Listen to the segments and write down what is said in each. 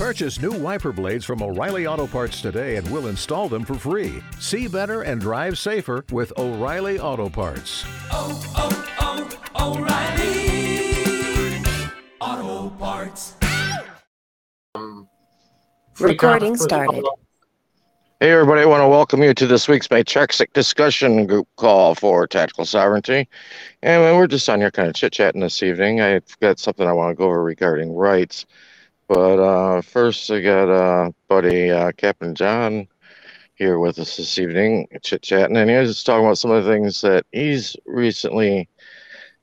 Purchase new wiper blades from O'Reilly Auto Parts today and we'll install them for free. See better and drive safer with O'Reilly Auto Parts. oh, oh, oh O'Reilly Auto Parts. Recording started. Hey, everybody, I want to welcome you to this week's Matrexit discussion group call for tactical sovereignty. And we're just on here kind of chit chatting this evening. I've got something I want to go over regarding rights. But uh, first, I got uh, buddy uh, Captain John here with us this evening, chit chatting. And he was just talking about some of the things that he's recently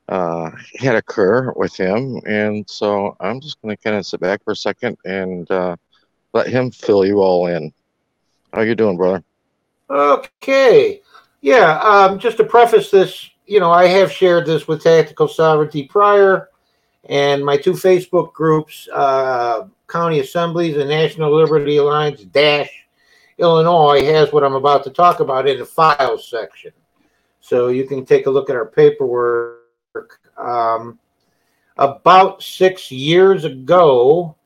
uh, had occur with him. And so I'm just going to kind of sit back for a second and uh, let him fill you all in. How you doing, brother? Okay. Yeah, um, just to preface this, you know, I have shared this with Tactical Sovereignty prior, and my two Facebook groups, uh, County Assemblies and National Liberty Alliance Dash Illinois, has what I'm about to talk about in the files section. So you can take a look at our paperwork. Um, about six years ago,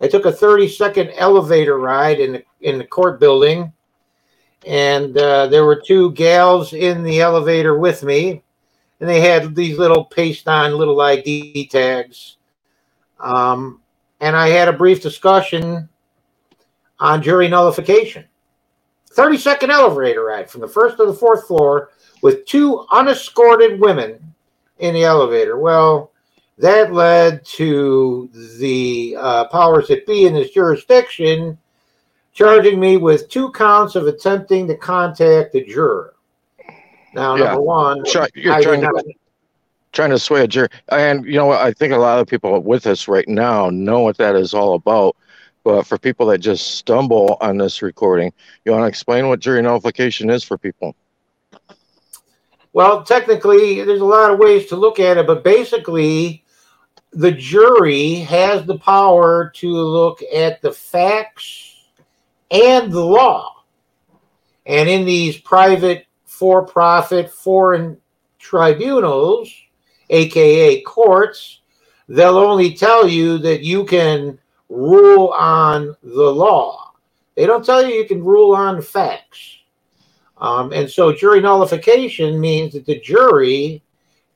I took a 30 second elevator ride in the in the court building, and uh, there were two gals in the elevator with me, and they had these little paste on little ID tags. Um, and I had a brief discussion on jury nullification. 30 second elevator ride from the first to the fourth floor with two unescorted women in the elevator. Well, that led to the uh, powers that be in this jurisdiction charging me with two counts of attempting to contact the juror. Now, Yeah. number one, Try, you're I trying to not, trying to sway a jury, and you know what? I think a lot of people with us right now know what that is all about. But for people that just stumble on this recording, you want to explain what jury nullification is for people? well, technically, there's a lot of ways to look at it, but basically, the jury has the power to look at the facts and the law. And in these private, for profit, foreign tribunals, aka courts, they'll only tell you that you can rule on the law. They don't tell you you can rule on facts. Um, and so jury nullification means that the jury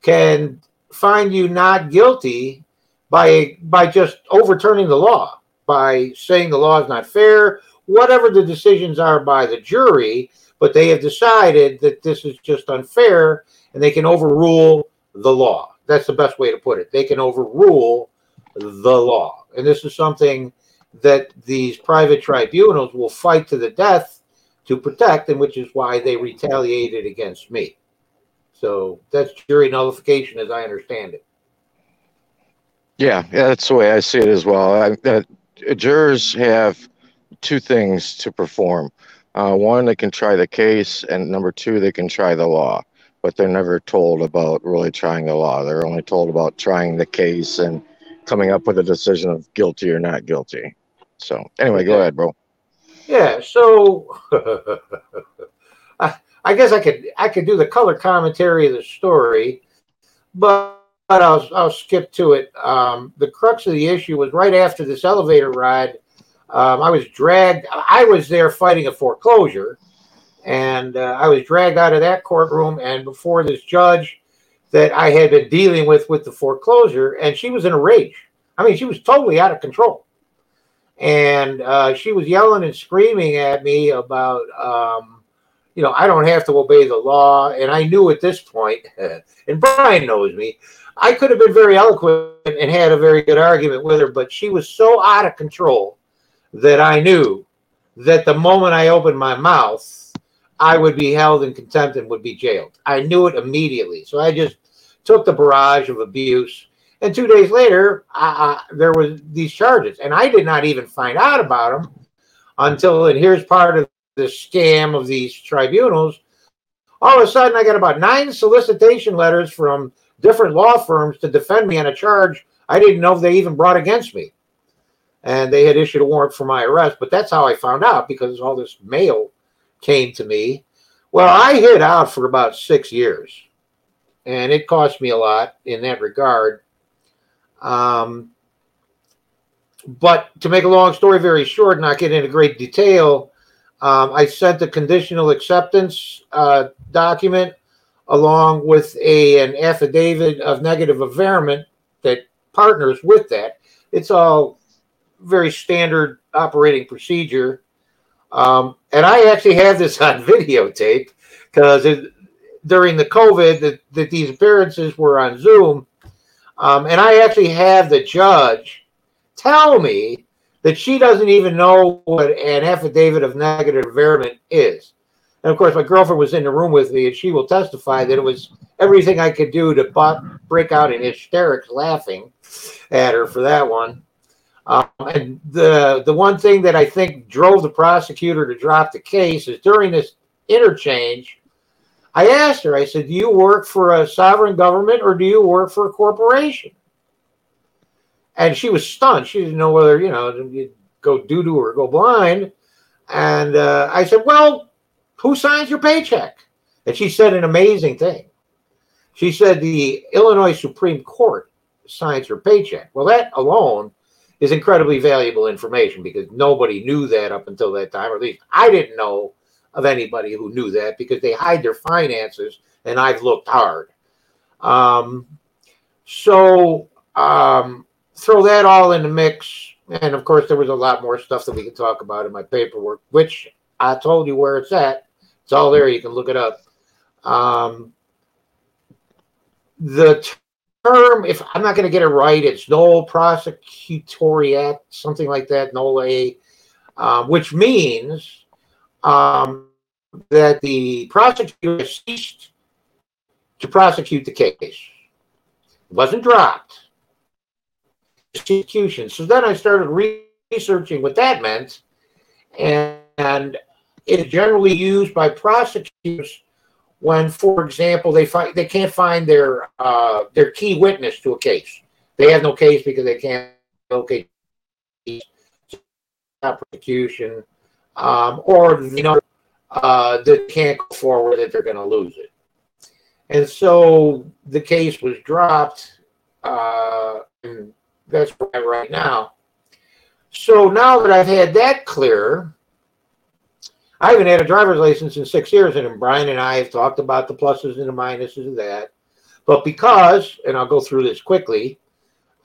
can find you not guilty by by just overturning the law, by saying the law is not fair, whatever the decisions are by the jury, but they have decided that this is just unfair and they can overrule the law. That's the best way to put it. They can overrule the law. And this is something that these private tribunals will fight to the death to protect, and which is why they retaliated against me. So that's jury nullification as I understand it. Yeah, yeah, that's the way I see it as well. I, that jurors have two things to perform. Uh, one, they can try the case, and number two, they can try the law. But they're never told about really trying the law. They're only told about trying the case and coming up with a decision of guilty or not guilty. So, anyway, go ahead, bro. Yeah, so I, I guess I could I could do the color commentary of the story, but, but I'll I'll skip to it. Um, the crux of the issue was right after this elevator ride. Um, I was dragged. I was there fighting a foreclosure, and uh, I was dragged out of that courtroom and before this judge that I had been dealing with with the foreclosure, and she was in a rage. I mean, she was totally out of control and uh, she was yelling and screaming at me about, um, you know, I don't have to obey the law. And I knew at this point, and Brian knows me, I could have been very eloquent and had a very good argument with her, but she was so out of control that I knew that the moment I opened my mouth, I would be held in contempt and would be jailed. I knew it immediately. So I just took the barrage of abuse. And two days later, uh, there was these charges, and I did not even find out about them until. And here's part of the scam of these tribunals. All of a sudden, I got about nine solicitation letters from different law firms to defend me on a charge I didn't know they even brought against me, and they had issued a warrant for my arrest. But that's how I found out because all this mail came to me. Well, I hid out for about six years, and it cost me a lot in that regard. Um, but to make a long story very short, not get into great detail, um, I sent a conditional acceptance uh, document along with a an affidavit of negative averment that partners with that. It's all very standard operating procedure. Um, and I actually have this on videotape because during the COVID that, that these appearances were on Zoom. Um, and I actually have the judge tell me that she doesn't even know what an affidavit of negative averment is. And of course, my girlfriend was in the room with me, and she will testify that it was everything I could do to break out in hysterics laughing at her for that one. Um, and the the one thing that I think drove the prosecutor to drop the case is during this interchange, I asked her, I said, Do you work for a sovereign government or do you work for a corporation? And she was stunned. She didn't know whether, you know, you'd go doo doo or go blind. And uh, I said, Well, who signs your paycheck? And she said an amazing thing. She said the Illinois Supreme Court signs her paycheck. Well, that alone is incredibly valuable information because nobody knew that up until that time, or at least I didn't know of anybody who knew that because they hide their finances, and I've looked hard. Um, so um, throw that all in the mix, and of course there was a lot more stuff that we could talk about in my paperwork, which I told you where it's at. It's all there. You can look it up. Um, the term, if I'm not going to get it right, it's nolle prosecutoriat, something like that, nolle, um, which means um, that the prosecutor ceased to prosecute the case. It wasn't dropped. Execution. So then I started researching what that meant, and, and it's generally used by prosecutors when, for example, they find they can't find their uh, their key witness to a case. They have no case because they can't locate prosecution, um, or you know uh, that can't go forward that they're going to lose it. And so the case was dropped, uh, and that's right now. So now that I've had that clear, I haven't had a driver's license in six years, and Brian and I have talked about the pluses and the minuses of that. But because, and I'll go through this quickly,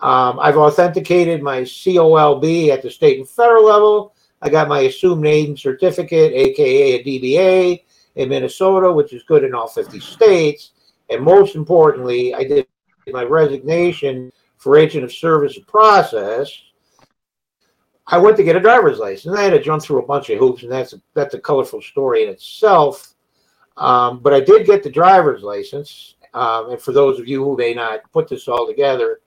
um, I've authenticated my COLB at the state and federal level. I got my assumed name certificate, aka a DBA, in Minnesota, which is good in all 50 states. And most importantly, I did my resignation for agent of service process I went to get a driver's license. I had to jump through a bunch of hoops, and that's a, that's a colorful story in itself. Um, but I did get the driver's license. Um, and for those of you who may not put this all together,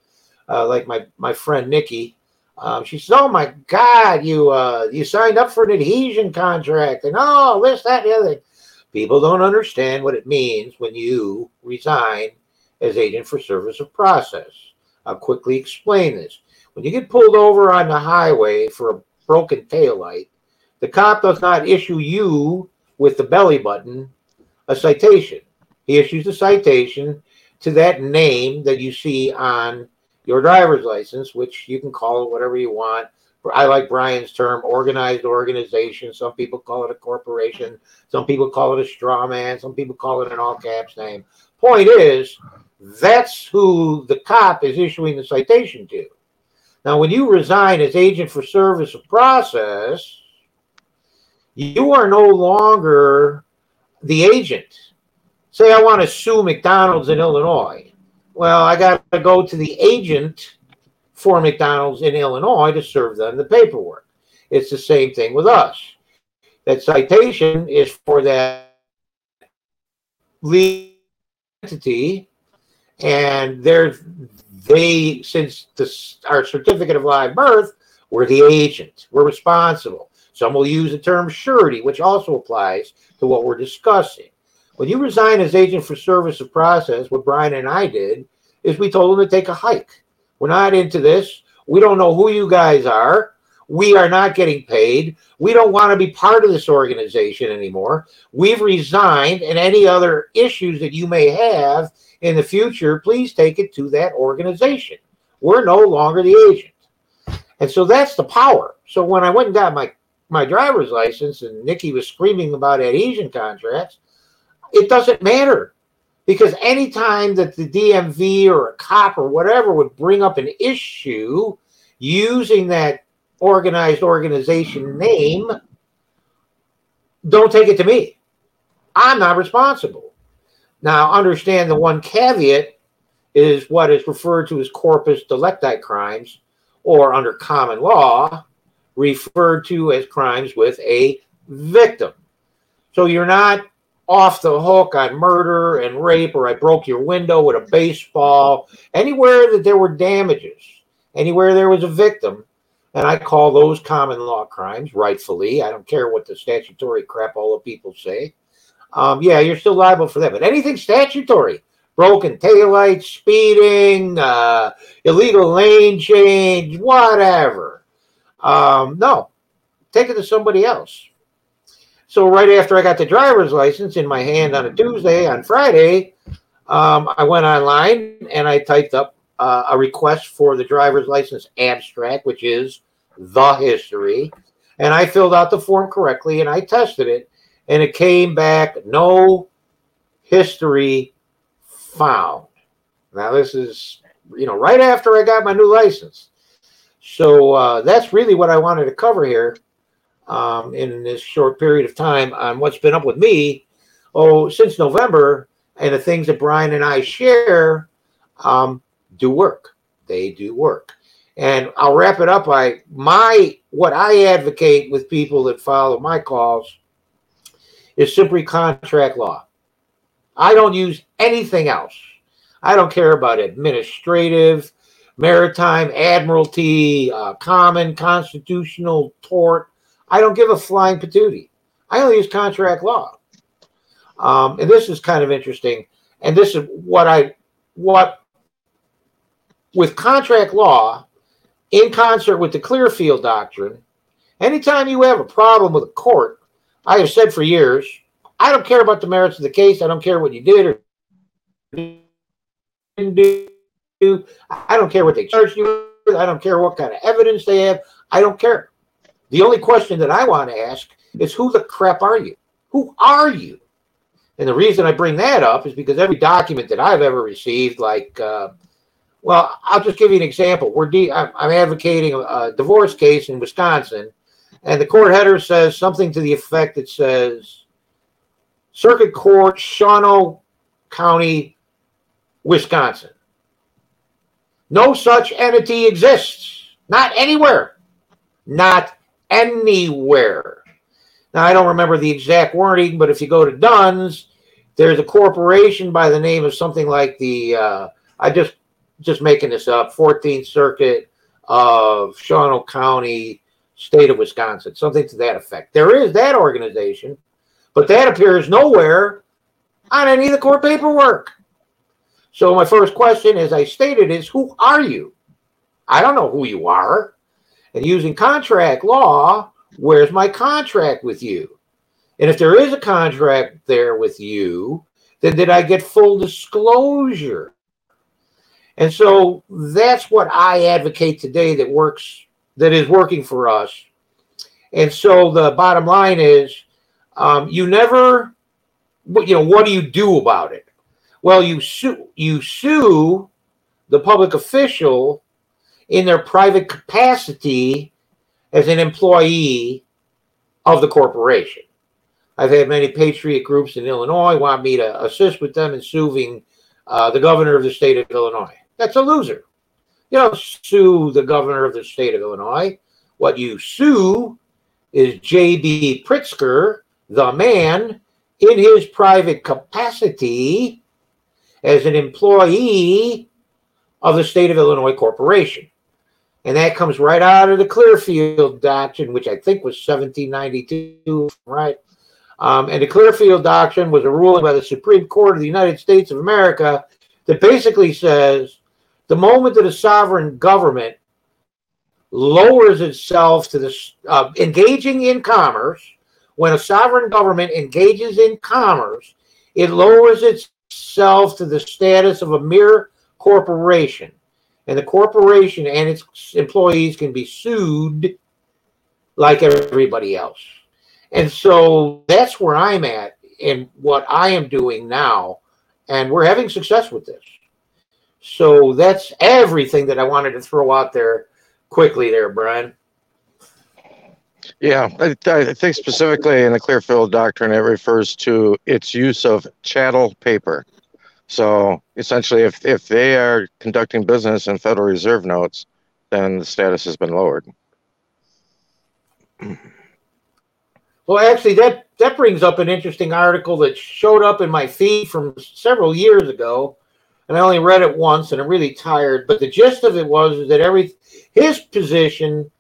uh, like my my friend Nikki, um, she said, "Oh my God, you uh, you signed up for an adhesion contract, and oh this, that, the other." People don't understand what it means when you resign as agent for service of process. I'll quickly explain this. When you get pulled over on the highway for a broken taillight, the cop does not issue you with the belly button a citation. He issues a citation to that name that you see on your driver's license, which you can call it whatever you want. I like Brian's term, organized organization. Some people call it a corporation. Some people call it a straw man. Some people call it an all caps name. Point is, that's who the cop is issuing the citation to. Now, when you resign as agent for service of process, you are no longer the agent. Say I want to sue McDonald's in Illinois. Well, I got to go to the agent for McDonald's in Illinois to serve them the paperwork. It's the same thing with us. That citation is for that legal entity, and they're they, since our certificate of live birth, we're the agent. We're responsible. Some will use the term surety, which also applies to what we're discussing. When you resign as agent for service of process, what Brian and I did is we told them to take a hike. We're not into this. We don't know who you guys are. We are not getting paid. We don't want to be part of this organization anymore. We've resigned, and any other issues that you may have in the future, please take it to that organization. We're no longer the agent. And so that's the power. So when I went and got my, my driver's license and Nikki was screaming about adhesion contracts, it doesn't matter because anytime that the DMV or a cop or whatever would bring up an issue using that organized organization name, don't take it to me. I'm not responsible. Now, understand the one caveat is what is referred to as corpus delicti crimes, or under common law, referred to as crimes with a victim. So you're not off the hook on murder and rape, or I broke your window with a baseball, anywhere that there were damages, anywhere there was a victim. And I call those common law crimes, rightfully. I don't care what the statutory crap all the people say. Um, yeah, you're still liable for that. But anything statutory, broken taillights, speeding, uh, illegal lane change, whatever. Um, no, take it to somebody else. So right after I got the driver's license in my hand on a Tuesday, on Friday, um, I went online and I typed up uh, a request for the driver's license abstract, which is the history, and I filled out the form correctly and I tested it, and it came back no history found. Now this is you know right after I got my new license, so uh, that's really what I wanted to cover here um, in this short period of time on what's been up with me. Oh, since November, and the things that Brian and I share um, do work. They do work. And I'll wrap it up by my what I advocate with people that follow my calls is simply contract law. I don't use anything else. I don't care about administrative, maritime, admiralty, uh, common, constitutional, tort. I don't give a flying patootie. I only use contract law. Um, and this is kind of interesting. And this is what I, what, with contract law, in concert with the Clearfield Doctrine, anytime you have a problem with a court, I have said for years, I don't care about the merits of the case. I don't care what you did or didn't do. I don't care what they charged you with. I don't care what kind of evidence they have. I don't care. The only question that I want to ask is who the crap are you? Who are you? And the reason I bring that up is because every document that I've ever received, like, uh, well, I'll just give you an example. We're de- I'm, I'm advocating a, a divorce case in Wisconsin, and the court header says something to the effect that says Circuit Court, Shawano County, Wisconsin. No such entity exists. Not anywhere. Not anywhere. Now, I don't remember the exact wording, but if you go to Dunn's, there's a corporation by the name of something like the, uh, I just, just making this up, 14th Circuit of Shawano County, state of Wisconsin, something to that effect. There is that organization, but that appears nowhere on any of the court paperwork. So my first question, as I stated, is who are you? I don't know who you are. And using contract law, where's my contract with you? And if there is a contract there with you, then did I get full disclosure? And so that's what I advocate today that works that is working for us. And so the bottom line is, um, you never, you know, what do you do about it? Well, you sue, you sue the public official in their private capacity as an employee of the corporation. I've had many patriot groups in Illinois want me to assist with them in suing uh, the governor of the state of Illinois. That's a loser. You don't sue the governor of the state of Illinois. What you sue is J.B. Pritzker, the man, in his private capacity as an employee of the state of Illinois Corporation. And that comes right out of the Clearfield Doctrine, which I think was 1792, right? Um, and the Clearfield Doctrine was a ruling by the Supreme Court of the United States of America that basically says the moment that a sovereign government lowers itself to the uh, engaging in commerce, when a sovereign government engages in commerce, it lowers itself to the status of a mere corporation. and the corporation and its employees can be sued like everybody else. And so that's where I'm at in what I am doing now. And we're having success with this. So that's everything that I wanted to throw out there quickly there, Brian. Yeah, I, I think specifically in the Clearfield Doctrine, it refers to its use of chattel paper. So essentially, if, if they are conducting business in Federal Reserve notes, then the status has been lowered. Well, actually, that that brings up an interesting article that showed up in my feed from several years ago, and I only read it once, and I'm really tired. But the gist of it was that every his position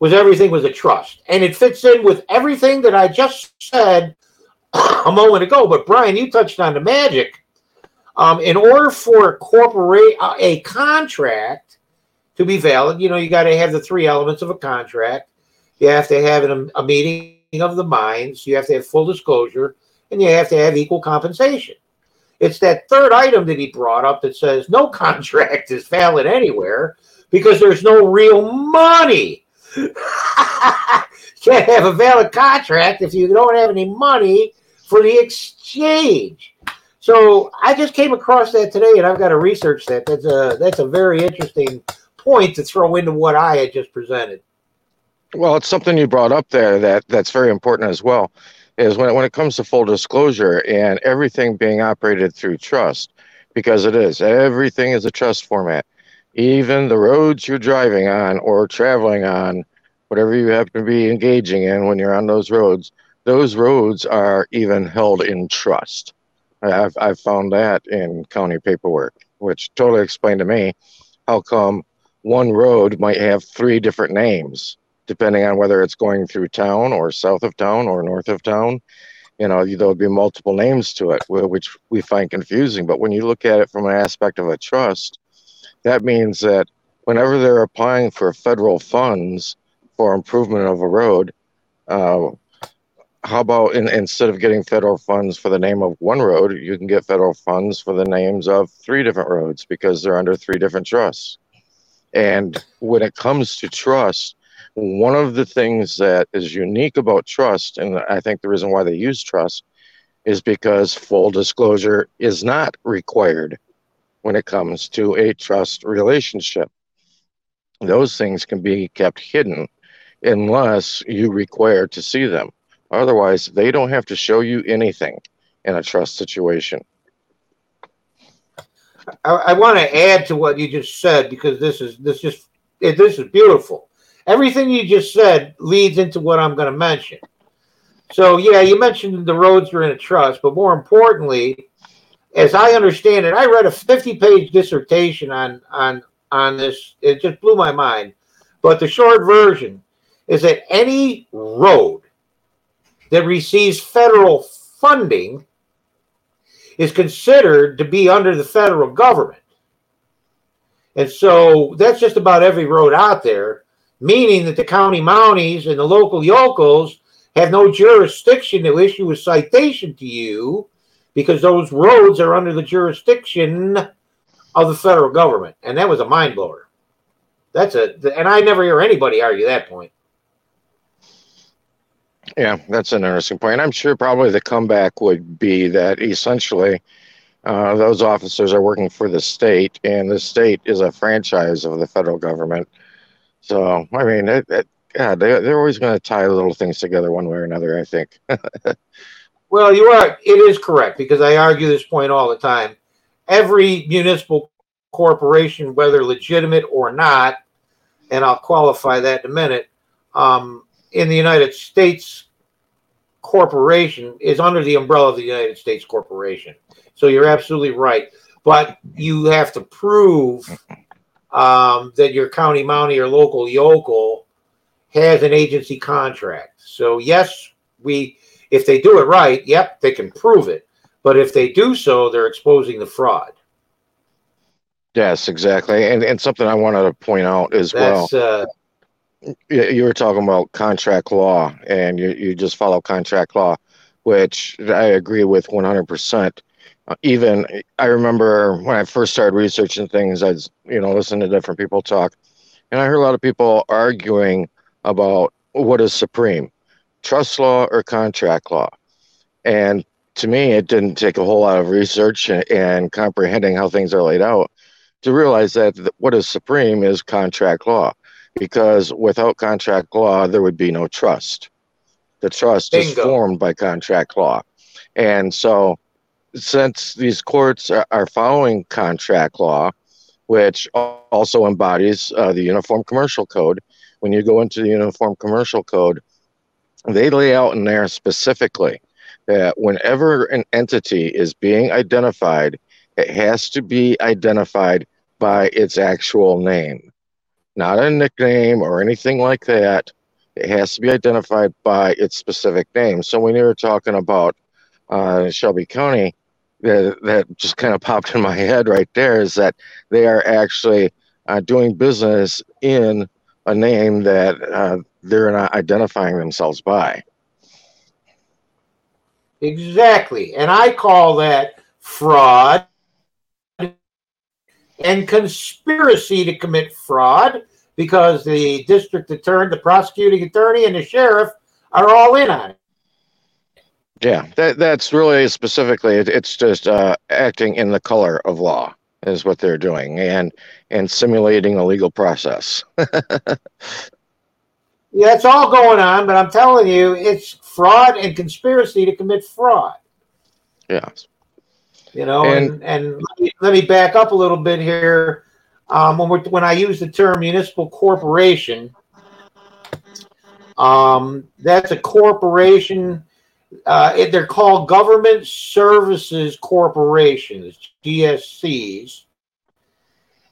was everything was a trust, and it fits in with everything that I just said a moment ago. But Brian, you touched on the magic. Um, in order for a corporate uh, a contract to be valid, you know, you got to have the three elements of a contract. You have to have an, a meeting of the minds, you have to have full disclosure, and you have to have equal compensation. It's that third item that he brought up that says no contract is valid anywhere because there's no real money. can't have a valid contract if you don't have any money for the exchange. So I just came across that today, and I've got to research that. That's a that's a very interesting point to throw into what I had just presented. Well, it's something you brought up there that that's very important as well. Is when it, when it comes to full disclosure and everything being operated through trust, because it is everything is a trust format. Even the roads you're driving on or traveling on, whatever you happen to be engaging in when you're on those roads, those roads are even held in trust. I've I've found that in county paperwork, which totally explained to me how come one road might have three different names depending on whether it's going through town or south of town or north of town. You know, there'll be multiple names to it, which we find confusing. But when you look at it from an aspect of a trust, that means that whenever they're applying for federal funds for improvement of a road, uh, how about in, instead of getting federal funds for the name of one road, you can get federal funds for the names of three different roads because they're under three different trusts. And when it comes to trust, one of the things that is unique about trust, and I think the reason why they use trust, is because full disclosure is not required when it comes to a trust relationship. Those things can be kept hidden unless you require to see them. Otherwise, they don't have to show you anything in a trust situation. I, I want to add to what you just said because this is this just this is beautiful everything you just said leads into what I'm going to mention. So, yeah, you mentioned the roads are in a trust, but more importantly, as I understand it, I read a 50-page dissertation on on on this. It just blew my mind. But the short version is that any road that receives federal funding is considered to be under the federal government. And so that's just about every road out there meaning that the county mounties and the local yokels have no jurisdiction to issue a citation to you because those roads are under the jurisdiction of the federal government. And that was a mind blower. That's a, and I never hear anybody argue that point. Yeah, that's an interesting point. I'm sure probably the comeback would be that essentially uh, those officers are working for the state, and the state is a franchise of the federal government. So, I mean, yeah, they, they're always going to tie little things together one way or another, I think. well, you are. It is correct because I argue this point all the time. Every municipal corporation, whether legitimate or not, and I'll qualify that in a minute, um, in the United States corporation is under the umbrella of the United States corporation. So you're absolutely right. But you have to prove um, that your county mountie or local yokel has an agency contract. So yes, we if they do it right, yep, they can prove it. But if they do so, they're exposing the fraud. Yes, exactly. And and something I wanted to point out as That's, well. Uh, you were talking about contract law and you, you just follow contract law, which I agree with 100%. Even I remember when I first started researching things, I'd you know listen to different people talk, and I heard a lot of people arguing about what is supreme, trust law or contract law, and to me, it didn't take a whole lot of research and, and comprehending how things are laid out to realize that what is supreme is contract law, because without contract law, there would be no trust. The trust Bingo. is formed by contract law, and so since these courts are, following contract law, which also embodies uh, the Uniform Commercial Code, when you go into the Uniform Commercial Code, they lay out in there specifically that whenever an entity is being identified, it has to be identified by its actual name, not a nickname or anything like that. It has to be identified by its specific name. So when you were talking about uh, Shelby County, that, that just kind of popped in my head right there is that they are actually uh, doing business in a name that uh, they're not identifying themselves by. Exactly. And I call that fraud and conspiracy to commit fraud because the district attorney, the prosecuting attorney, and the sheriff are all in on it. Yeah, that that's really specifically it, it's just uh, acting in the color of law is what they're doing and and simulating a legal process. Yeah, it's all going on, but I'm telling you, it's fraud and conspiracy to commit fraud. Yeah. You know, and and, and let, me, let, me, back up a little bit here. Um, when we when I use the term municipal corporation, um, that's a corporation. Uh, they're called government services corporations, GSCs.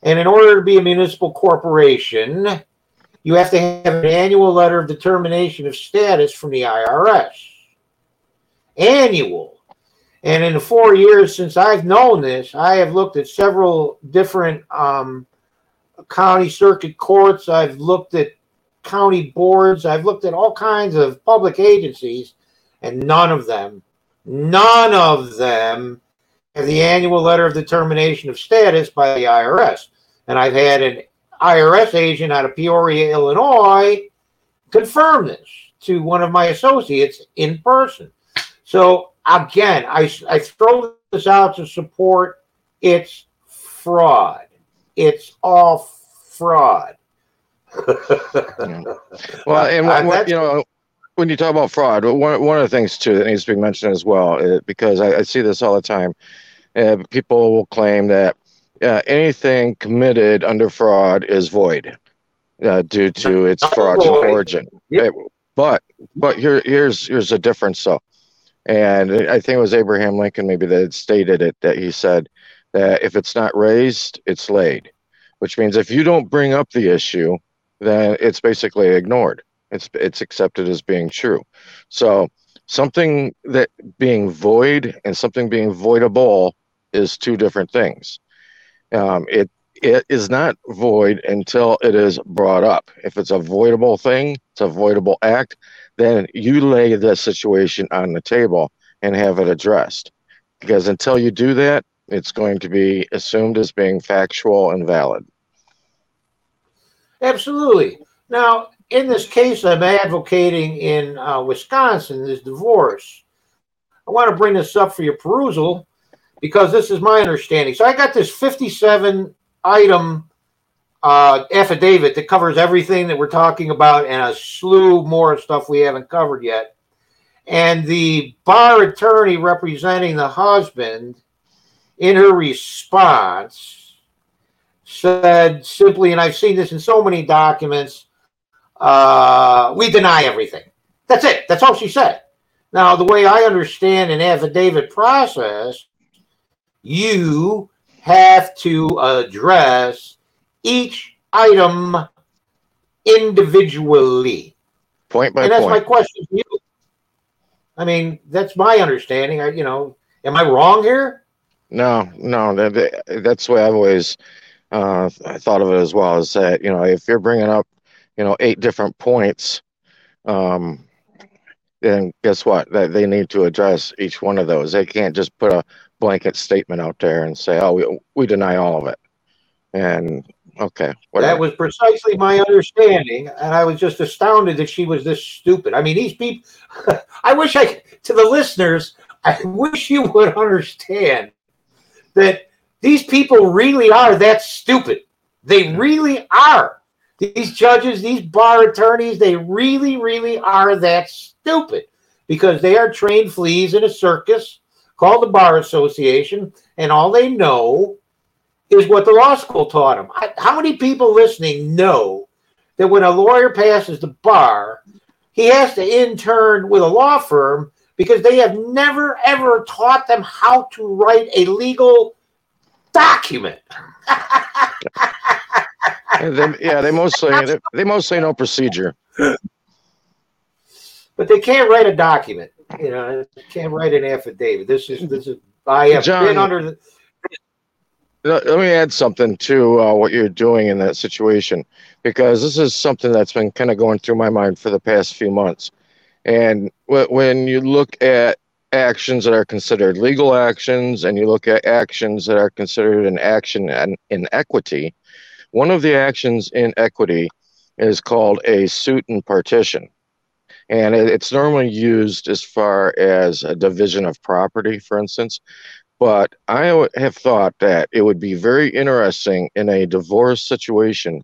And in order to be a municipal corporation, you have to have an annual letter of determination of status from the IRS. Annual. And in the four years since I've known this, I have looked at several different um, county circuit courts. I've looked at county boards. I've looked at all kinds of public agencies, and none of them, none of them have the annual letter of determination of status by the IRS. And I've had an IRS agent out of Peoria, Illinois, confirm this to one of my associates in person. So again, I, I throw this out to support it's fraud. It's all fraud. well, and what, uh, what, you know, when you talk about fraud, one, one of the things too that needs to be mentioned as well, uh, because I, I see this all the time, uh, people will claim that uh, anything committed under fraud is void uh, due to its fraudulent origin. Yep. But but here here's here's a difference though, and I think it was Abraham Lincoln maybe that stated it that he said that if it's not raised, it's laid, which means if you don't bring up the issue, then it's basically ignored. It's it's accepted as being true. So something that being void and something being voidable is two different things. Um, it it is not void until it is brought up. If it's a voidable thing, it's a voidable act, then you lay the situation on the table and have it addressed. Because until you do that, it's going to be assumed as being factual and valid. Absolutely. Now, in this case, I'm advocating in uh, Wisconsin, this divorce. I want to bring this up for your perusal because this is my understanding. So I got this 57 item uh, affidavit that covers everything that we're talking about and a slew more stuff we haven't covered yet. And the bar attorney representing the husband, in her response, said simply, and I've seen this in so many documents, uh, we deny everything. That's it. That's all she said. Now, the way I understand an affidavit process you have to address each item individually. Point by point. and that's point. my question to you. I mean, that's my understanding. I, you know, am I wrong here? No, no. That, that's the way I've always uh, thought of it as well. Is that you know, if you're bringing up, you know, eight different points, um, then guess what? That they need to address each one of those. They can't just put a blanket statement out there and say, "Oh, we we deny all of it." And okay, whatever. That was precisely my understanding, and I was just astounded that she was this stupid. I mean, these people. I wish I to the listeners. I wish you would understand that these people really are that stupid. They really are. These judges, these bar attorneys, they really, really are that stupid because they are trained fleas in a circus called the Bar Association, and all they know is what the law school taught them. How many people listening know that when a lawyer passes the bar, he has to intern with a law firm because they have never ever taught them how to write a legal document. they, yeah, they mostly they, they mostly know procedure. But they can't write a document. You know, they can't write an affidavit. This is this is I have John, been under the let me add something to uh, what you're doing in that situation because this is something that's been kind of going through my mind for the past few months and when you look at actions that are considered legal actions and you look at actions that are considered an action in, in equity one of the actions in equity is called a suit and partition and it's normally used as far as a division of property for instance but I have thought that it would be very interesting in a divorce situation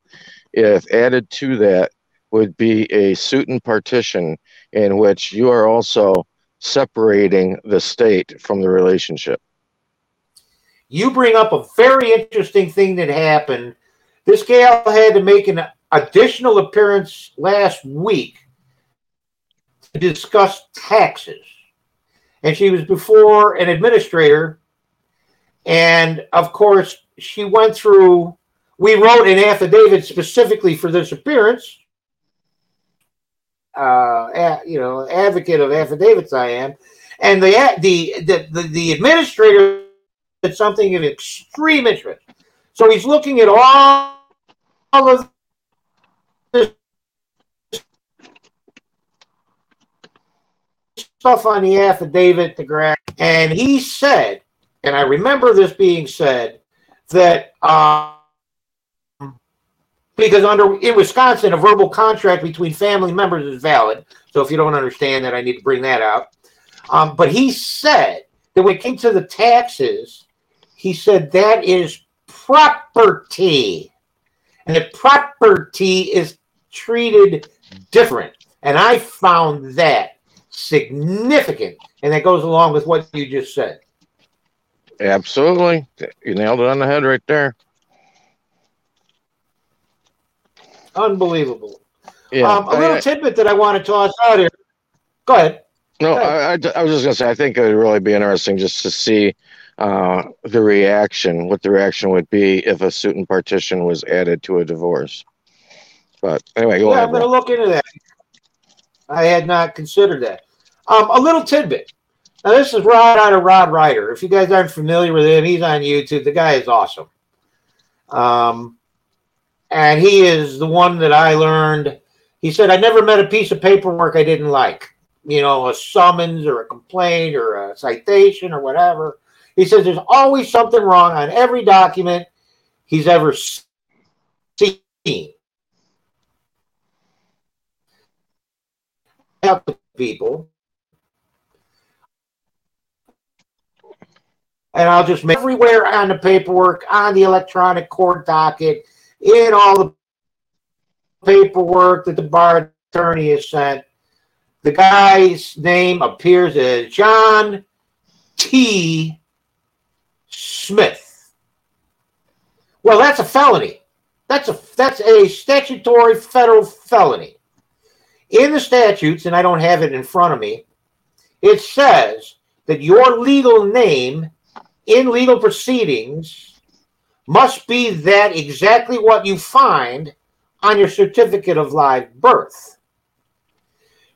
if added to that would be a suit and partition in which you are also separating the state from the relationship. You bring up a very interesting thing that happened. This gal had to make an additional appearance last week to discuss taxes. And she was before an administrator and of course, she went through, we wrote an affidavit specifically for this appearance. Uh, you know, advocate of affidavits I am. And the, the, the, the, the administrator did something of extreme interest. So he's looking at all, all of this stuff on the affidavit, the graph, and he said and I remember this being said that um, because under in Wisconsin, a verbal contract between family members is valid. So if you don't understand that, I need to bring that out. Um, but he said that when it came to the taxes, he said that is property, and that property is treated different. And I found that significant, and that goes along with what you just said. Absolutely. You nailed it on the head right there. Unbelievable. Yeah, um, a little I, tidbit that I want to toss out here. Go ahead. No, Go ahead. I, I, I, was just going to say, I think it would really be interesting just to see uh, the reaction, what the reaction would be if a suit and partition was added to a divorce. But anyway, go yeah, ahead. I'm going to look into that. I had not considered that. Um, a little tidbit. Now, this is Rod out of Rod Ryder. If you guys aren't familiar with him, he's on YouTube. The guy is awesome. Um, and he is the one that I learned. He said, I never met a piece of paperwork I didn't like, you know, a summons or a complaint or a citation or whatever. He says there's always something wrong on every document he's ever seen. Help the people and I'll just make everywhere on the paperwork, on the electronic court docket, in all the paperwork that the bar attorney has sent. The guy's name appears as John T. Smith. Well, that's a felony. That's a that's a statutory federal felony. In the statutes, and I don't have it in front of me, it says that your legal name in legal proceedings must be that exactly what you find on your certificate of live birth.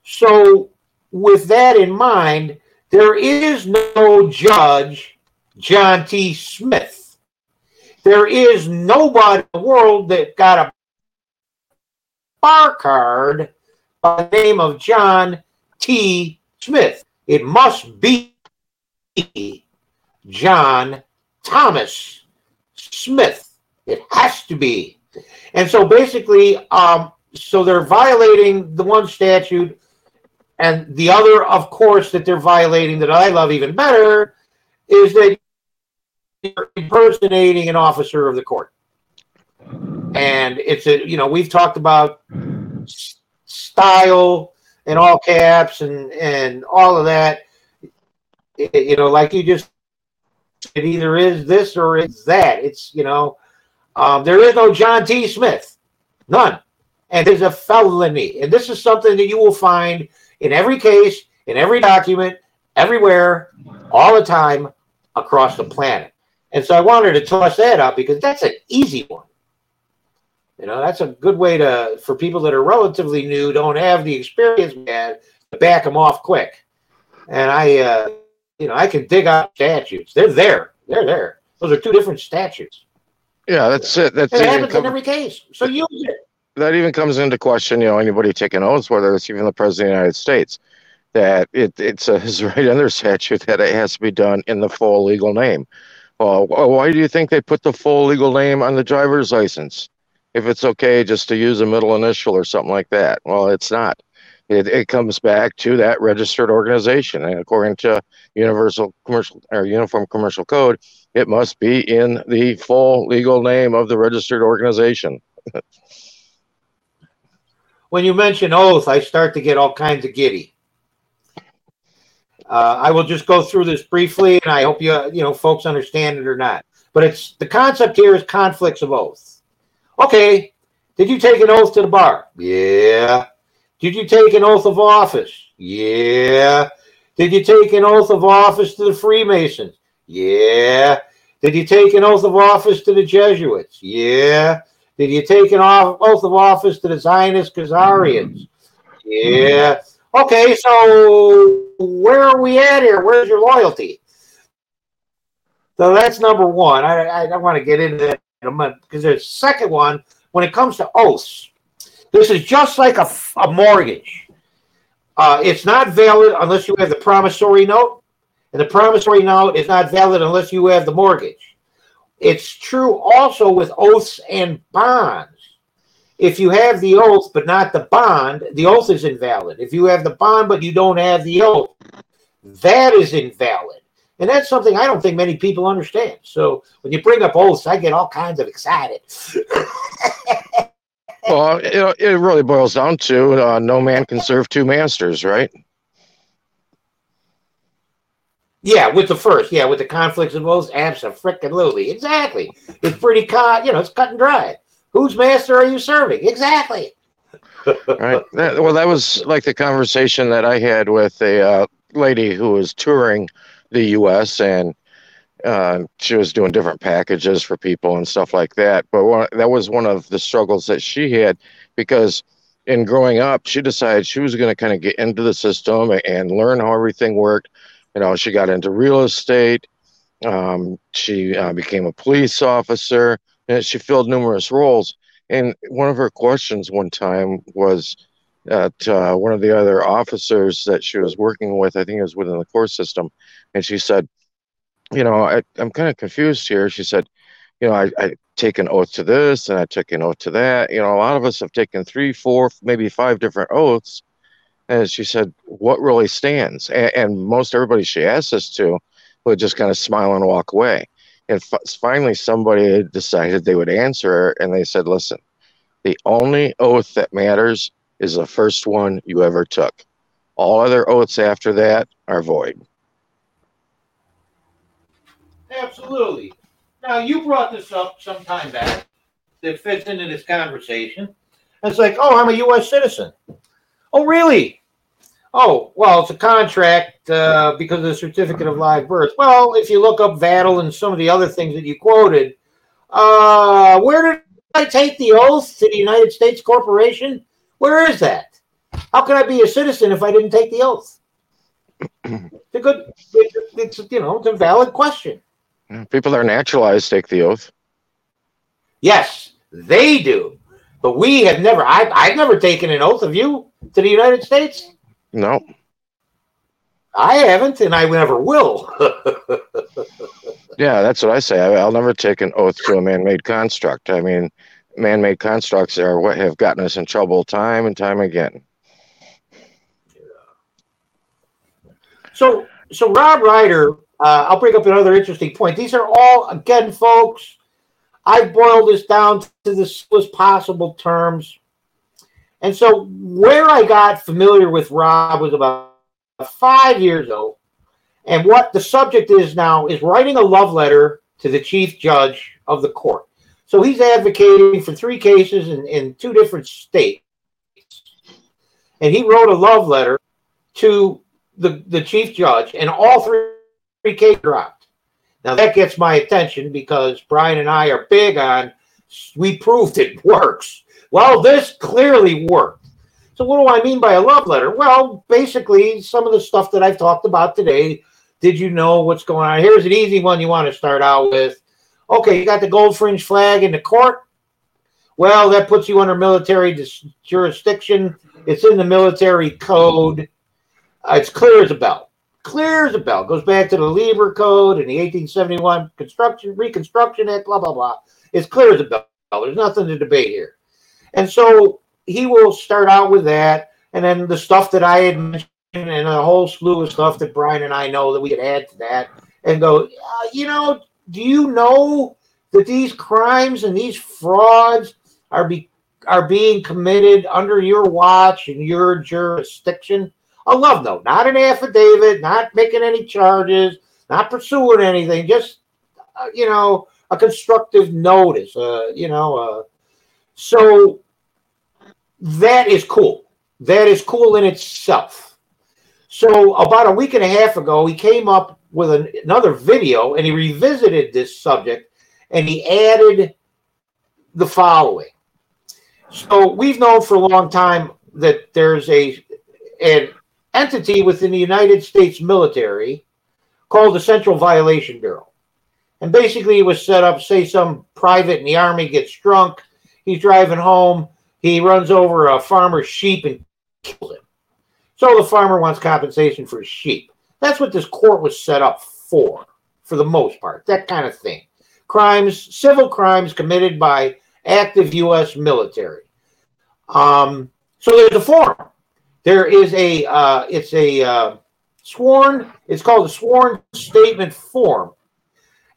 So, with that in mind, there is no judge, John T. Smith. There is nobody in the world that got a bar card by the name of John T. Smith. It must be John Thomas Smith. It has to be. And so basically, um, so they're violating the one statute, and the other, of course, that they're violating that I love even better is that impersonating an officer of the court. And it's a, you know, we've talked about style and all caps and and all of that. I- You know, like you just, it either is this or it's that. It's you know, um, there is no John T. Smith, none, and there's a felony. And this is something that you will find in every case, in every document, everywhere, all the time across the planet. And so I wanted to toss that out because that's an easy one. You know, that's a good way to for people that are relatively new, don't have the experience had, to back them off quick. And I, uh, you know, I can dig out statutes. They're there. They're there. Those are two different statutes. Yeah, that's it. That's it happens in every case. So use it. that even comes into question. You know, anybody taking oaths, whether it's even the president of the United States, that it it says right under statute that it has to be done in the full legal name. Uh, well, why do you think they put the full legal name on the driver's license? If it's okay just to use a middle initial or something like that. Well, it's not. It, it comes back to that registered organization, and according to Universal Commercial or Uniform Commercial Code, it must be in the full legal name of the registered organization. When you mention oath, I start to get all kinds of giddy. Uh, I will just go through this briefly, and I hope you you know folks understand it or not. But it's the concept here is conflicts of oath. Okay, did you take an oath to the bar? Yeah. Did you take an oath of office? Yeah. Did you take an oath of office to the Freemasons? Yeah. Did you take an oath of office to the Jesuits? Yeah. Did you take an oath of office to the Zionist Khazarians? Yeah. Okay, so where are we at here? Where's your loyalty? So that's number one. I, I, I want to get into that in a minute because there's a second one when it comes to oaths. This is just like a, a mortgage. Uh, it's not valid unless you have the promissory note, and the promissory note is not valid unless you have the mortgage. It's true also with oaths and bonds. If you have the oath but not the bond, the oath is invalid. If you have the bond but you don't have the oath, that is invalid. And that's something I don't think many people understand. So when you bring up oaths, I get all kinds of excited. Well, it, it really boils down to uh, no man can serve two masters, right? Yeah, with the first, yeah, with the conflicts of oaths, absolutely, exactly. It's pretty cut, you know, it's cut and dry. Whose master are you serving? Exactly. Right. That, well, that was like the conversation that I had with a uh, lady who was touring the U.S. and uh, she was doing different packages for people and stuff like that. But one, that was one of the struggles that she had because in growing up, she decided she was going to kind of get into the system and learn how everything worked. You know, she got into real estate. Um, she uh, became a police officer, and she filled numerous roles. And one of her questions one time was at uh, one of the other officers that she was working with, I think it was within the court system, and she said, You know, I, I'm kind of confused here. She said, You know, I, I take an oath to this and I took an oath to that. You know, a lot of us have taken three, four, maybe five different oaths. And she said, What really stands? And, and most everybody she asked this to would just kind of smile and walk away. And f- finally, somebody decided they would answer her, and they said, Listen, the only oath that matters is the first one you ever took. All other oaths after that are void. Absolutely. Now, you brought this up some time back that fits into this conversation. It's like, oh, I'm a U.S. citizen. Oh, really? Oh, well, it's a contract uh, because of the certificate of live birth. Well, if you look up Vattel and some of the other things that you quoted, uh, where did I take the oath to the United States Corporation? Where is that? How can I be a citizen if I didn't take the oath? It's a good, it's, you know, it's a valid question. People that are naturalized take the oath. Yes, they do. But we have never, I, I've never taken an oath of you to the United States. No. I haven't, and I never will. Yeah, that's what I say. I, I'll never take an oath to a man-made construct. I mean, man-made constructs are what have gotten us in trouble time and time again. So, so Rob Ryder, uh, I'll bring up another interesting point. These are all, again, folks, I've boiled this down to the simplest possible terms. And so, where I got familiar with Rob was about five years ago. And what the subject is now is writing a love letter to the chief judge of the court. So he's advocating for three cases in, in two different states. And he wrote a love letter to the, the chief judge, and all three, three cases dropped. Now that gets my attention because Brian and I are big on we proved it works. Well, this clearly worked. So what do I mean by a love letter? Well, basically some of the stuff that I've talked about today. Did you know what's going on? Here's an easy one you want to start out with. Okay, you got the gold fringe flag in the court. Well, that puts you under military dis- jurisdiction. It's in the military code. Uh, it's clear as a bell. Clear as a bell. Goes back to the Lieber Code and the 1871 Construction Reconstruction Act. Blah blah blah. It's clear as a bell. There's nothing to debate here. And so he will start out with that, and then the stuff that I had mentioned, and a whole slew of stuff that Brian and I know that we could add to that, and go, uh, you know, do you know that these crimes and these frauds are be are being committed under your watch and your jurisdiction? A love note, not an affidavit, not making any charges, not pursuing anything, just uh, you know a constructive notice. Uh, you know, uh, so that is cool. That is cool in itself. So about a week and a half ago, he came up with an, another video and he revisited this subject and he added the following. So we've known for a long time that there's a an entity within the United States military called the Central Violation Bureau. And basically, it was set up, say, some private in the army gets drunk, he's driving home, he runs over a farmer's sheep and kills him. So the farmer wants compensation for his sheep. That's what this court was set up for, for the most part, that kind of thing. Crimes, civil crimes committed by active U.S. military. Um, so there's a form. There is a, uh, it's a uh, sworn, it's called a sworn statement form.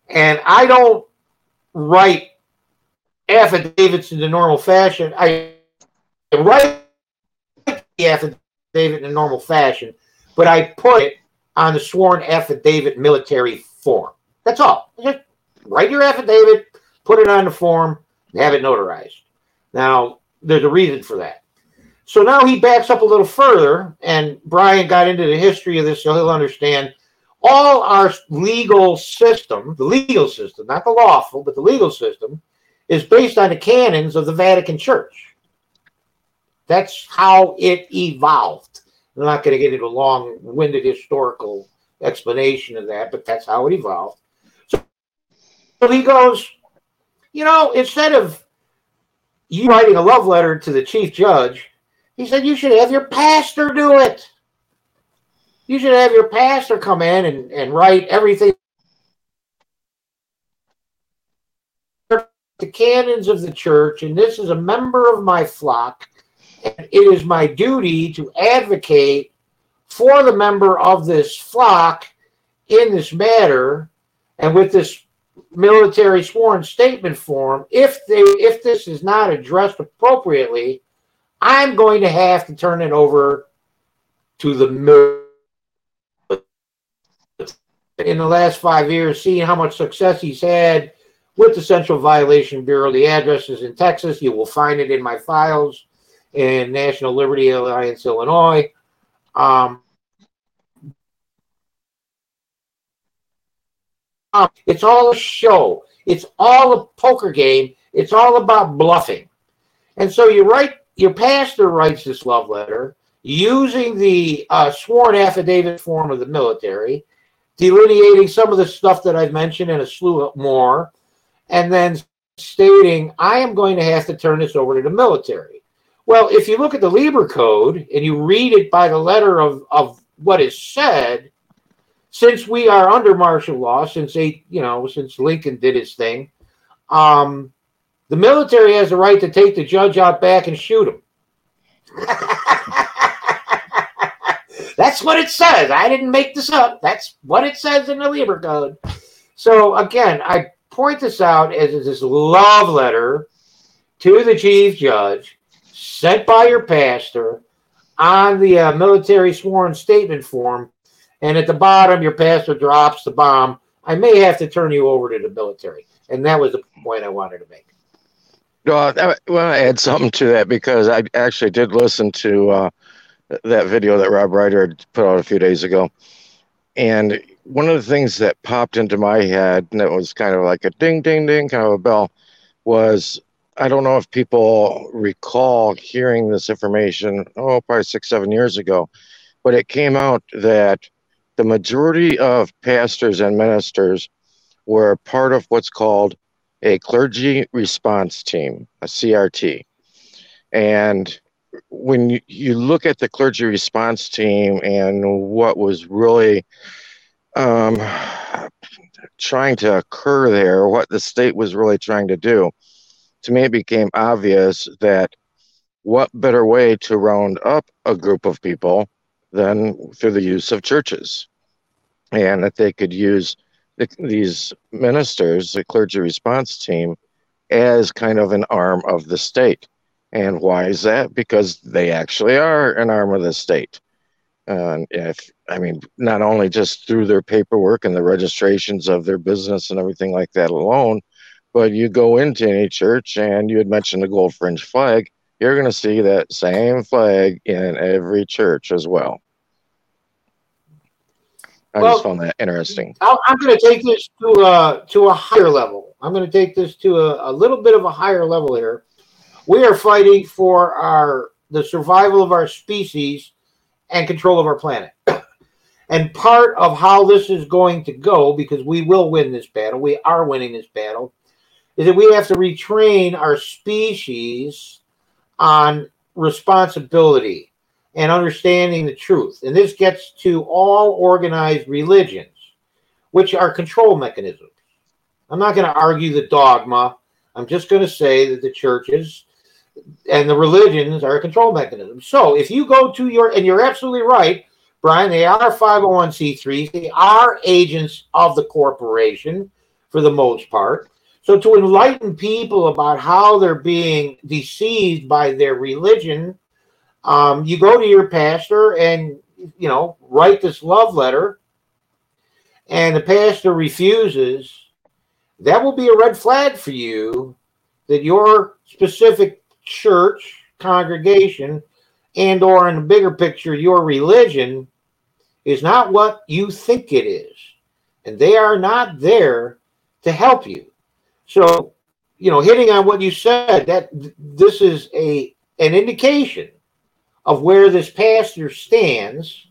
And I don't write affidavits in the normal fashion. I write the affidavit in the normal fashion, but I put it on the sworn affidavit military form. That's all. Just write your affidavit, put it on the form, and have it notarized. Now, there's a reason for that. So now he backs up a little further, and Brian got into the history of this, so he'll understand all our legal system, the legal system, not the lawful, but the legal system, is based on the canons of the Vatican Church. That's how it evolved. I'm not going to get into a long winded historical explanation of that, but that's how it evolved. So, so he goes, you know, instead of you writing a love letter to the chief judge, he said you should have your pastor do it. You should have your pastor come in and, and write everything. The canons of the church, and this is a member of my flock and it is my duty to advocate for the member of this flock in this matter and with this military sworn statement form. If they if this is not addressed appropriately i'm going to have to turn it over to the military. In the last five years seeing how much success he's had with the central violation bureau the address is in texas you will find it in my files in National Liberty Alliance, Illinois. Um, it's all a show. It's all a poker game. It's all about bluffing. And so you write, your pastor writes this love letter using the uh, sworn affidavit form of the military, delineating some of the stuff that I've mentioned and a slew more, and then stating, I am going to have to turn this over to the military. Well, if you look at the Lieber Code and you read it by the letter of, of what is said, since we are under martial law, since eight, you know, since Lincoln did his thing, um, the military has the right to take the judge out back and shoot him. That's what it says. I didn't make this up. That's what it says in the Lieber Code. So again, I point this out as this love letter to the chief judge sent by your pastor on the uh, military sworn statement form. And at the bottom, your pastor drops the bomb. I may have to turn you over to the military. And that was the point I wanted to make. Well, I want to add something to that because I actually did listen to uh, that video that Rob Ryder put out a few days ago. And one of the things that popped into my head, and it was kind of like a ding, ding, ding, kind of a bell, was I don't know if people recall hearing this information, oh, probably six, seven years ago, but it came out that the majority of pastors and ministers were part of what's called a clergy response team, a CRT. And when you, you look at the clergy response team and what was really um, trying to occur there, what the state was really trying to do, to me, it became obvious that what better way to round up a group of people than through the use of churches, and that they could use the, these ministers, the clergy response team, as kind of an arm of the state. And why is that? Because they actually are an arm of the state. And if I mean, not only just through their paperwork and the registrations of their business and everything like that alone, but you go into any church and you had mentioned the gold fringe flag, you're going to see that same flag in every church as well. I Well, just found that interesting. I'll- I'm going to take this to a, to a higher level. I'm going to take this to a, a little bit of a higher level here. We are fighting for our the survival of our species and control of our planet. And part of how this is going to go, because we will win this battle, we are winning this battle, is that we have to retrain our species on responsibility and understanding the truth. And this gets to all organized religions, which are control mechanisms. I'm not going to argue the dogma. I'm just going to say that the churches and the religions are a control mechanism. So if you go to your, and you're absolutely right, Brian, they are 501c3s, they are agents of the corporation for the most part. So to enlighten people about how they're being deceived by their religion, um, you go to your pastor and you know write this love letter, and the pastor refuses. That will be a red flag for you that your specific church congregation and or in the bigger picture your religion is not what you think it is. And they are not there to help you. So you know hitting on what you said that th- this is a an indication of where this pastor stands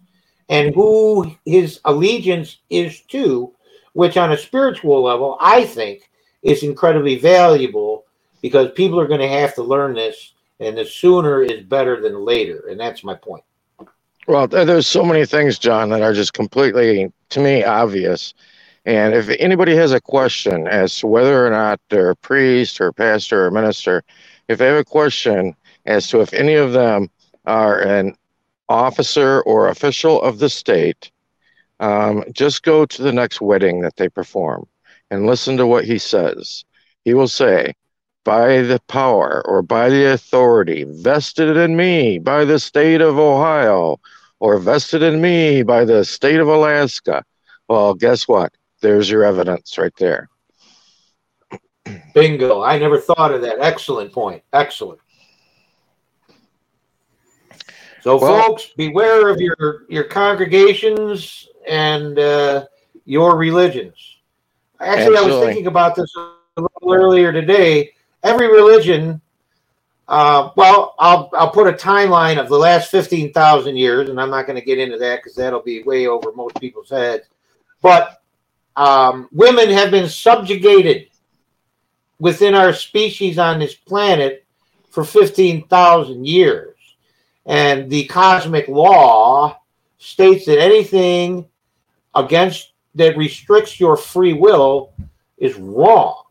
and who his allegiance is to which on a spiritual level i think is incredibly valuable because people are going to have to learn this and the sooner is better than later and that's my point Well, there's so many things, John, that are just completely, to me, obvious. And if anybody has a question as to whether or not they're a priest or pastor or minister, if they have a question as to if any of them are an officer or official of the state, um, just go to the next wedding that they perform and listen to what he says. He will say, by the power or by the authority vested in me by the state of Ohio or vested in me by the state of Alaska. Well, guess what? There's your evidence right there. bingo i never thought of that excellent point excellent so Well- folks beware of your your congregations and uh, your religions actually i was thinking about this a little earlier today every religion uh, well I'll, I'll put a timeline of the last 15000 years and i'm not going to get into that because that'll be way over most people's heads but um, women have been subjugated within our species on this planet for 15,000 years. And the cosmic law states that anything against that restricts your free will is wrong.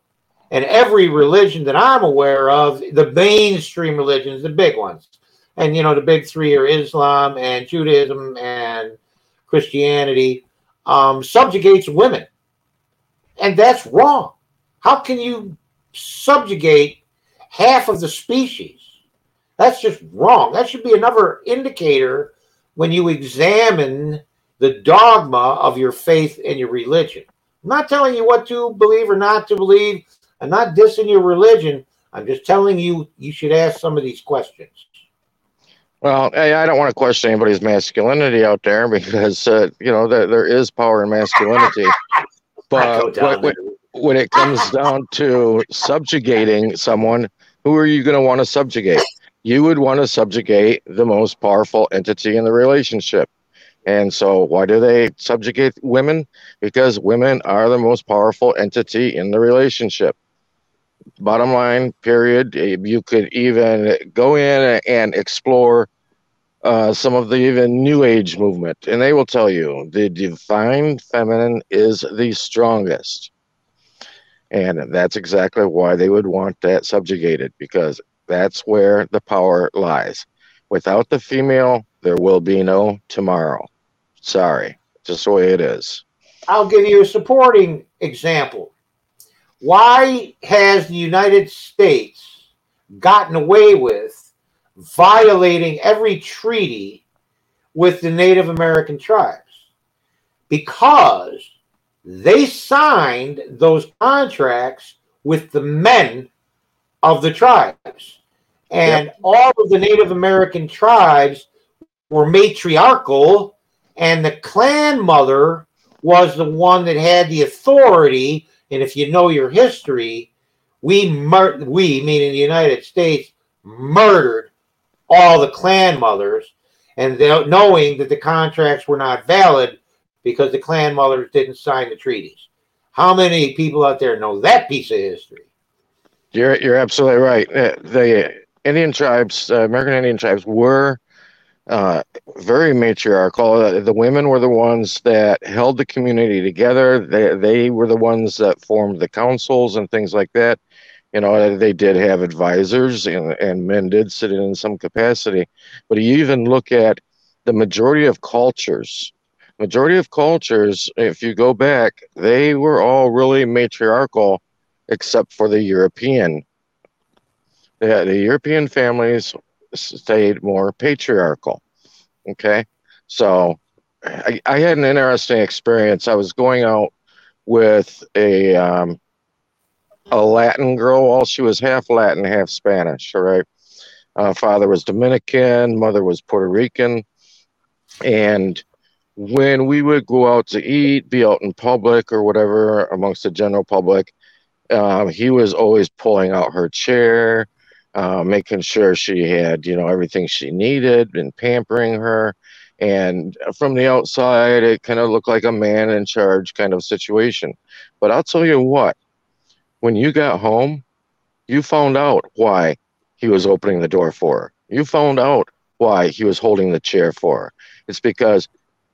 And every religion that I'm aware of, the mainstream religions, the big ones, and you know the big three are Islam and Judaism and Christianity, um, subjugates women, and that's wrong. How can you subjugate half of the species? That's just wrong. That should be another indicator when you examine the dogma of your faith and your religion. I'm not telling you what to believe or not to believe. I'm not dissing your religion. I'm just telling you you should ask some of these questions. Well, hey, I don't want to question anybody's masculinity out there because uh, you know there, there is power in masculinity. But when, when, when it comes down to subjugating someone, who are you going to want to subjugate? You would want to subjugate the most powerful entity in the relationship. And so, why do they subjugate women? Because women are the most powerful entity in the relationship. Bottom line, period. You could even go in and explore uh, some of the even new age movement, and they will tell you the divine feminine is the strongest. And that's exactly why they would want that subjugated because that's where the power lies. Without the female, there will be no tomorrow. Sorry, just the way it is. I'll give you a supporting example. Why has the United States gotten away with violating every treaty with the Native American tribes? Because they signed those contracts with the men of the tribes. And yep. all of the Native American tribes were matriarchal, and the clan mother was the one that had the authority. And if you know your history, we mur- we meaning the United States murdered all the clan mothers, and knowing that the contracts were not valid because the clan mothers didn't sign the treaties. How many people out there know that piece of history? You're you're absolutely right. Uh, the Indian tribes, uh, American Indian tribes, were uh, very matriarchal. Uh, the women were the ones that held the community together. They they were the ones that formed the councils and things like that. You know, they did have advisors, and and men did sit in some capacity. But you even look at the majority of cultures. Majority of cultures, if you go back, they were all really matriarchal except for the European. The, the European families stayed more patriarchal. Okay. So I, I had an interesting experience. I was going out with a um, a Latin girl. Well, she was half Latin, half Spanish. All right. Uh, father was Dominican, mother was Puerto Rican, and when we would go out to eat, be out in public or whatever amongst the general public, um, he was always pulling out her chair, uh, making sure she had, you know, everything she needed and pampering her. And from the outside, it kind of looked like a man in charge kind of situation. But I'll tell you what, when you got home, you found out why he was opening the door for her. You found out why he was holding the chair for her. It's because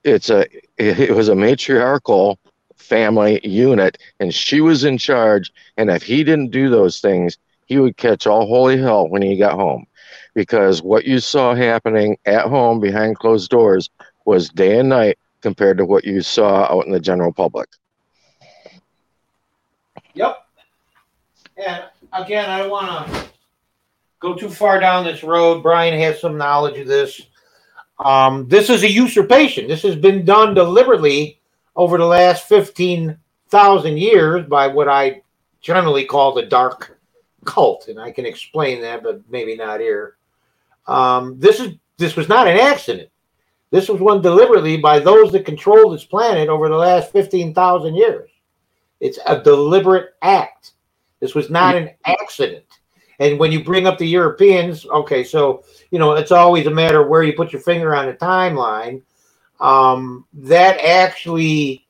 it's a it was a matriarchal family unit, and she was in charge. And if he didn't do those things, he would catch all holy hell when he got home. Because what you saw happening at home behind closed doors was day and night compared to what you saw out in the general public. Yep. And again, I don't want to go too far down this road. Brian has some knowledge of this. Um, this is a usurpation. This has been done deliberately over the last 15,000 years by what I generally call the dark cult. And I can explain that, but maybe not here. Um, this is this was not an accident. This was one deliberately by those that control this planet over the last 15,000 years. It's a deliberate act. This was not an accident. And when you bring up the Europeans, okay, so you know it's always a matter of where you put your finger on the timeline um, that actually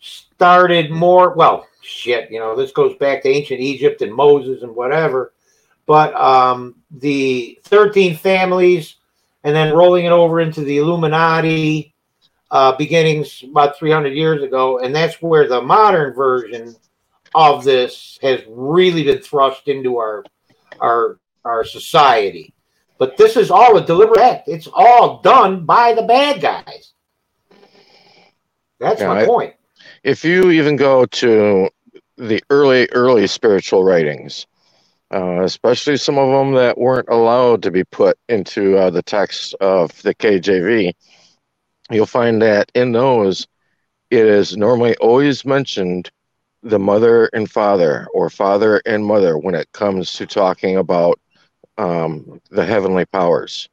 started more. Well, shit, you know, this goes back to ancient Egypt and Moses and whatever. But um, the 13 families, and then rolling it over into the Illuminati, uh, beginnings about 300 years ago, and that's where the modern version of this has really been thrust into our our our society. But this is all a deliberate act. It's all done by the bad guys. That's Yeah, my I- point. If you even go to the early early spiritual writings uh, especially some of them that weren't allowed to be put into uh, the text of the kjv you'll find that in those it is normally always mentioned the mother and father or father and mother when it comes to talking about um, the heavenly powers.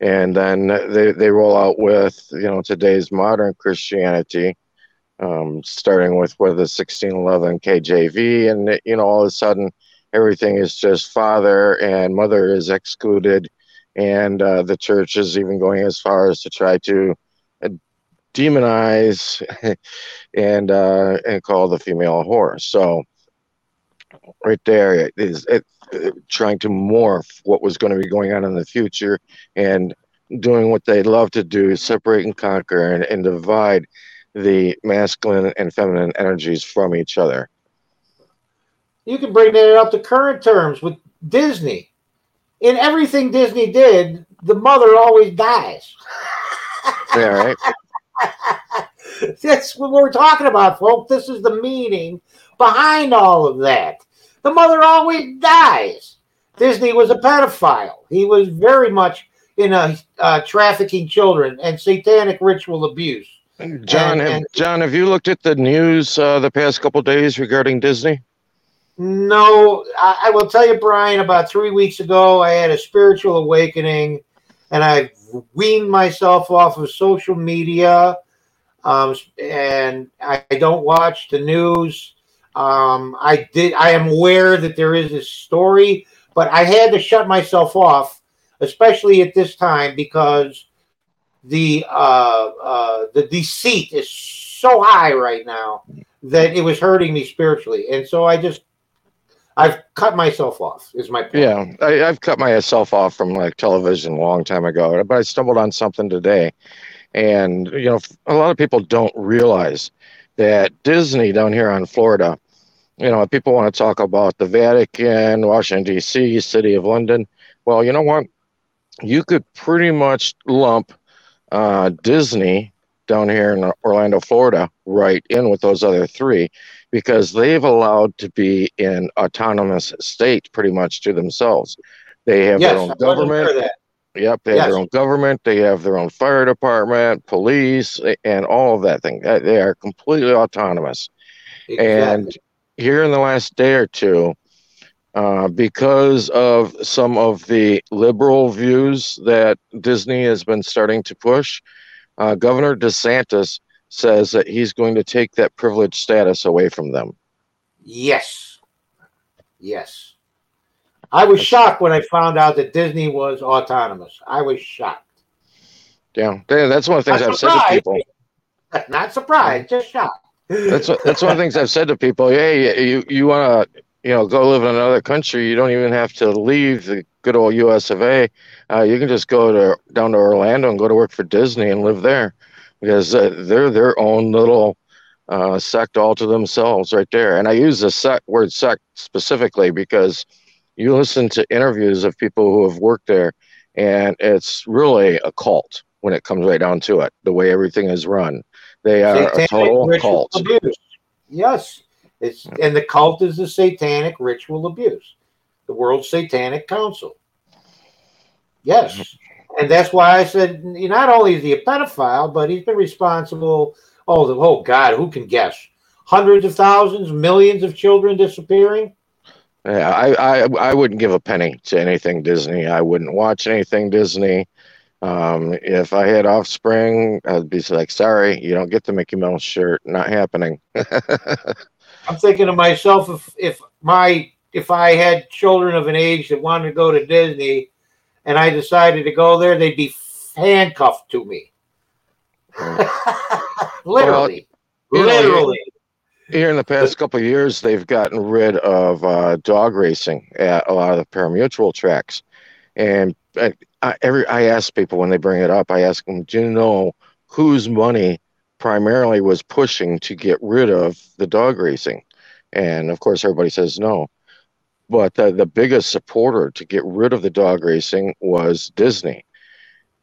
And then they, they roll out with you know today's modern christianity um, starting with with the 1611 KJV, and you know all of a sudden everything is just father and mother is excluded, and uh, the church is even going as far as to try to uh, demonize and uh, and call the female a whore. So right there it is it, it trying to morph what was going to be going on in the future and doing what they love to do separate and conquer and, and divide the masculine and feminine energies from each other. You can bring that up to current terms with Disney. In everything Disney did, the mother always dies. Yeah, right. That's what we're talking about, folks. This is the meaning behind all of that. The mother always dies. Disney was a pedophile. He was very much in a uh, trafficking children and satanic ritual abuse. John, have, John, have you looked at the news uh, the past couple days regarding Disney? No, I, I will tell you, Brian. About three weeks ago, I had a spiritual awakening, and I weaned myself off of social media. Um, and I, I don't watch the news. Um, I did. I am aware that there is this story, but I had to shut myself off, especially at this time, because the uh, uh, the deceit is so high right now that it was hurting me spiritually, and so I just I've cut myself off. Is my point. Yeah, I, I've cut myself off from like television a long time ago, but I stumbled on something today, and you know, a lot of people don't realize that Disney down here on Florida, you know, people want to talk about the Vatican, Washington D.C., City of London. Well, you know what? You could pretty much lump uh, Disney down here in Orlando, Florida, right in with those other three because they've allowed to be in autonomous state pretty much to themselves. They have Yes, their own government. Yep, they have their own government. They have their own fire department, police, and all of that thing. They are completely autonomous. Exactly. And here in the last day or two, uh, because of some of the liberal views that Disney has been starting to push, uh, Governor DeSantis says that he's going to take that privileged status away from them. Yes. Yes. I was shocked when I found out that Disney was autonomous. I was shocked. Yeah, that's one of the things Not I've said to people. Not surprised, just shocked. That's that's one of the things I've said to people. Hey, you you want to you know go live in another country? You don't even have to leave the good old U.S. of A. Uh, you can just go to down to Orlando and go to work for Disney and live there because uh, they're their own little uh, sect all to themselves right there. And I use the sect word sect specifically because you listen to interviews of people who have worked there, and it's really a cult when it comes right down to it. The way everything is run, they are a total cult. abuse. Yes. It's and the cult is the satanic ritual abuse. The World Satanic Council. Yes. And that's why I said not only is he a pedophile, but he's been responsible. Oh, the oh God, who can guess? Hundreds of thousands, millions of children disappearing. Yeah, I, I I wouldn't give a penny to anything Disney. I wouldn't watch anything Disney. Um, if I had offspring, I'd be like, sorry, you don't get the Mickey Mouse shirt. Not happening. I'm thinking to myself, if if my if I had children of an age that wanted to go to Disney, and I decided to go there, they'd be handcuffed to me. literally, know, literally. Here in the past couple of years, they've gotten rid of uh, dog racing at a lot of the parimutuel tracks, and I, I, every I ask people when they bring it up, I ask them, do you know whose money primarily was pushing to get rid of the dog racing. And of course, everybody says no. But the, the biggest supporter to get rid of the dog racing was Disney.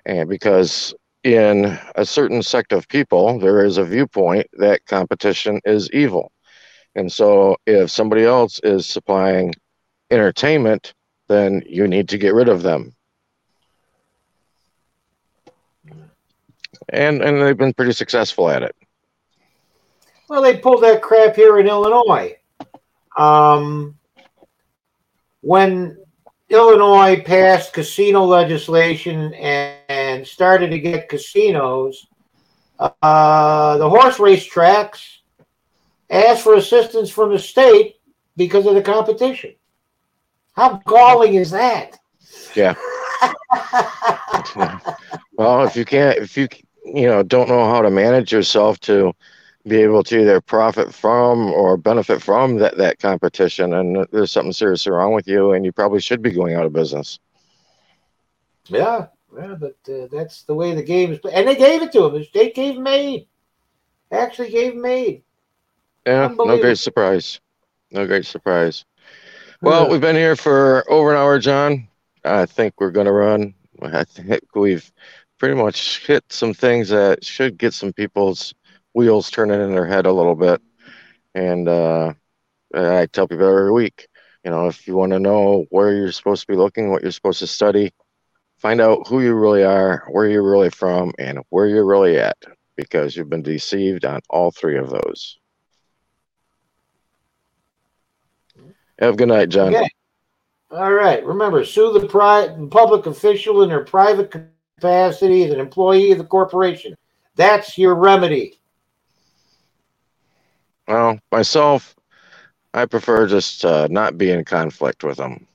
And because in a certain sect of people, there is a viewpoint that competition is evil. And so if somebody else is supplying entertainment, then you need to get rid of them. And and they've been pretty successful at it. Well, they pulled that crap here in Illinois. Um, when Illinois passed casino legislation and, and started to get casinos, uh, the horse race tracks asked for assistance from the state because of the competition. How galling is that? Yeah. well, if you can't, if you you know don't know how to manage yourself to be able to either profit from or benefit from that that competition, and there's something seriously wrong with you, and you probably should be going out of business. Yeah, yeah, but uh, that's the way the game is. And they gave it to him. they gave him aid. Actually gave him aid. Yeah, no great surprise. No great surprise. Well, Yeah. we've been here for over an hour, John. I think we're going to run. I think we've pretty much hit some things that should get some people's wheels turning in their head a little bit. And uh, I tell people every week, you know, if you want to know where you're supposed to be looking, what you're supposed to study, find out who you really are, where you're really from, and where you're really at, because you've been deceived on all three of those. Have a good night, John. Okay. All right. Remember, sue the pri- public official in their private capacity as an employee of the corporation. That's your remedy. Well, myself, I prefer just uh, not be in conflict with them.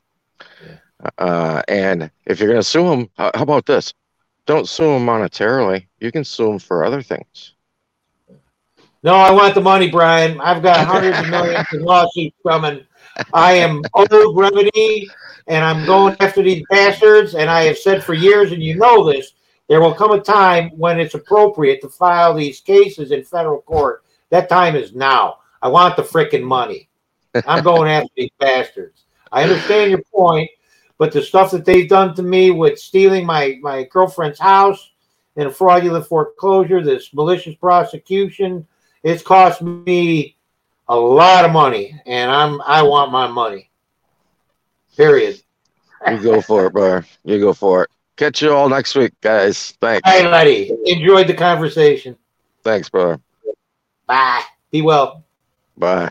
Uh, and if you're going to sue them, how, how about this? Don't sue them monetarily. You can sue them for other things. No, I want the money, Brian. I've got hundreds of millions in lawsuits coming. I am owed remedy, and I'm going after these bastards. And I have said for years, and you know this, there will come a time when it's appropriate to file these cases in federal court. That time is now. I want the frickin' money. I'm going after these bastards. I understand your point, but the stuff that they've done to me with stealing my my girlfriend's house and fraudulent foreclosure, this malicious prosecution, it's cost me a lot of money, and I'm I want my money. Period. You go for it, bro. You go for it. Catch you all next week, guys. Thanks. Hey, buddy. Enjoyed the conversation. Thanks, bro. Bye. Be well. Bye.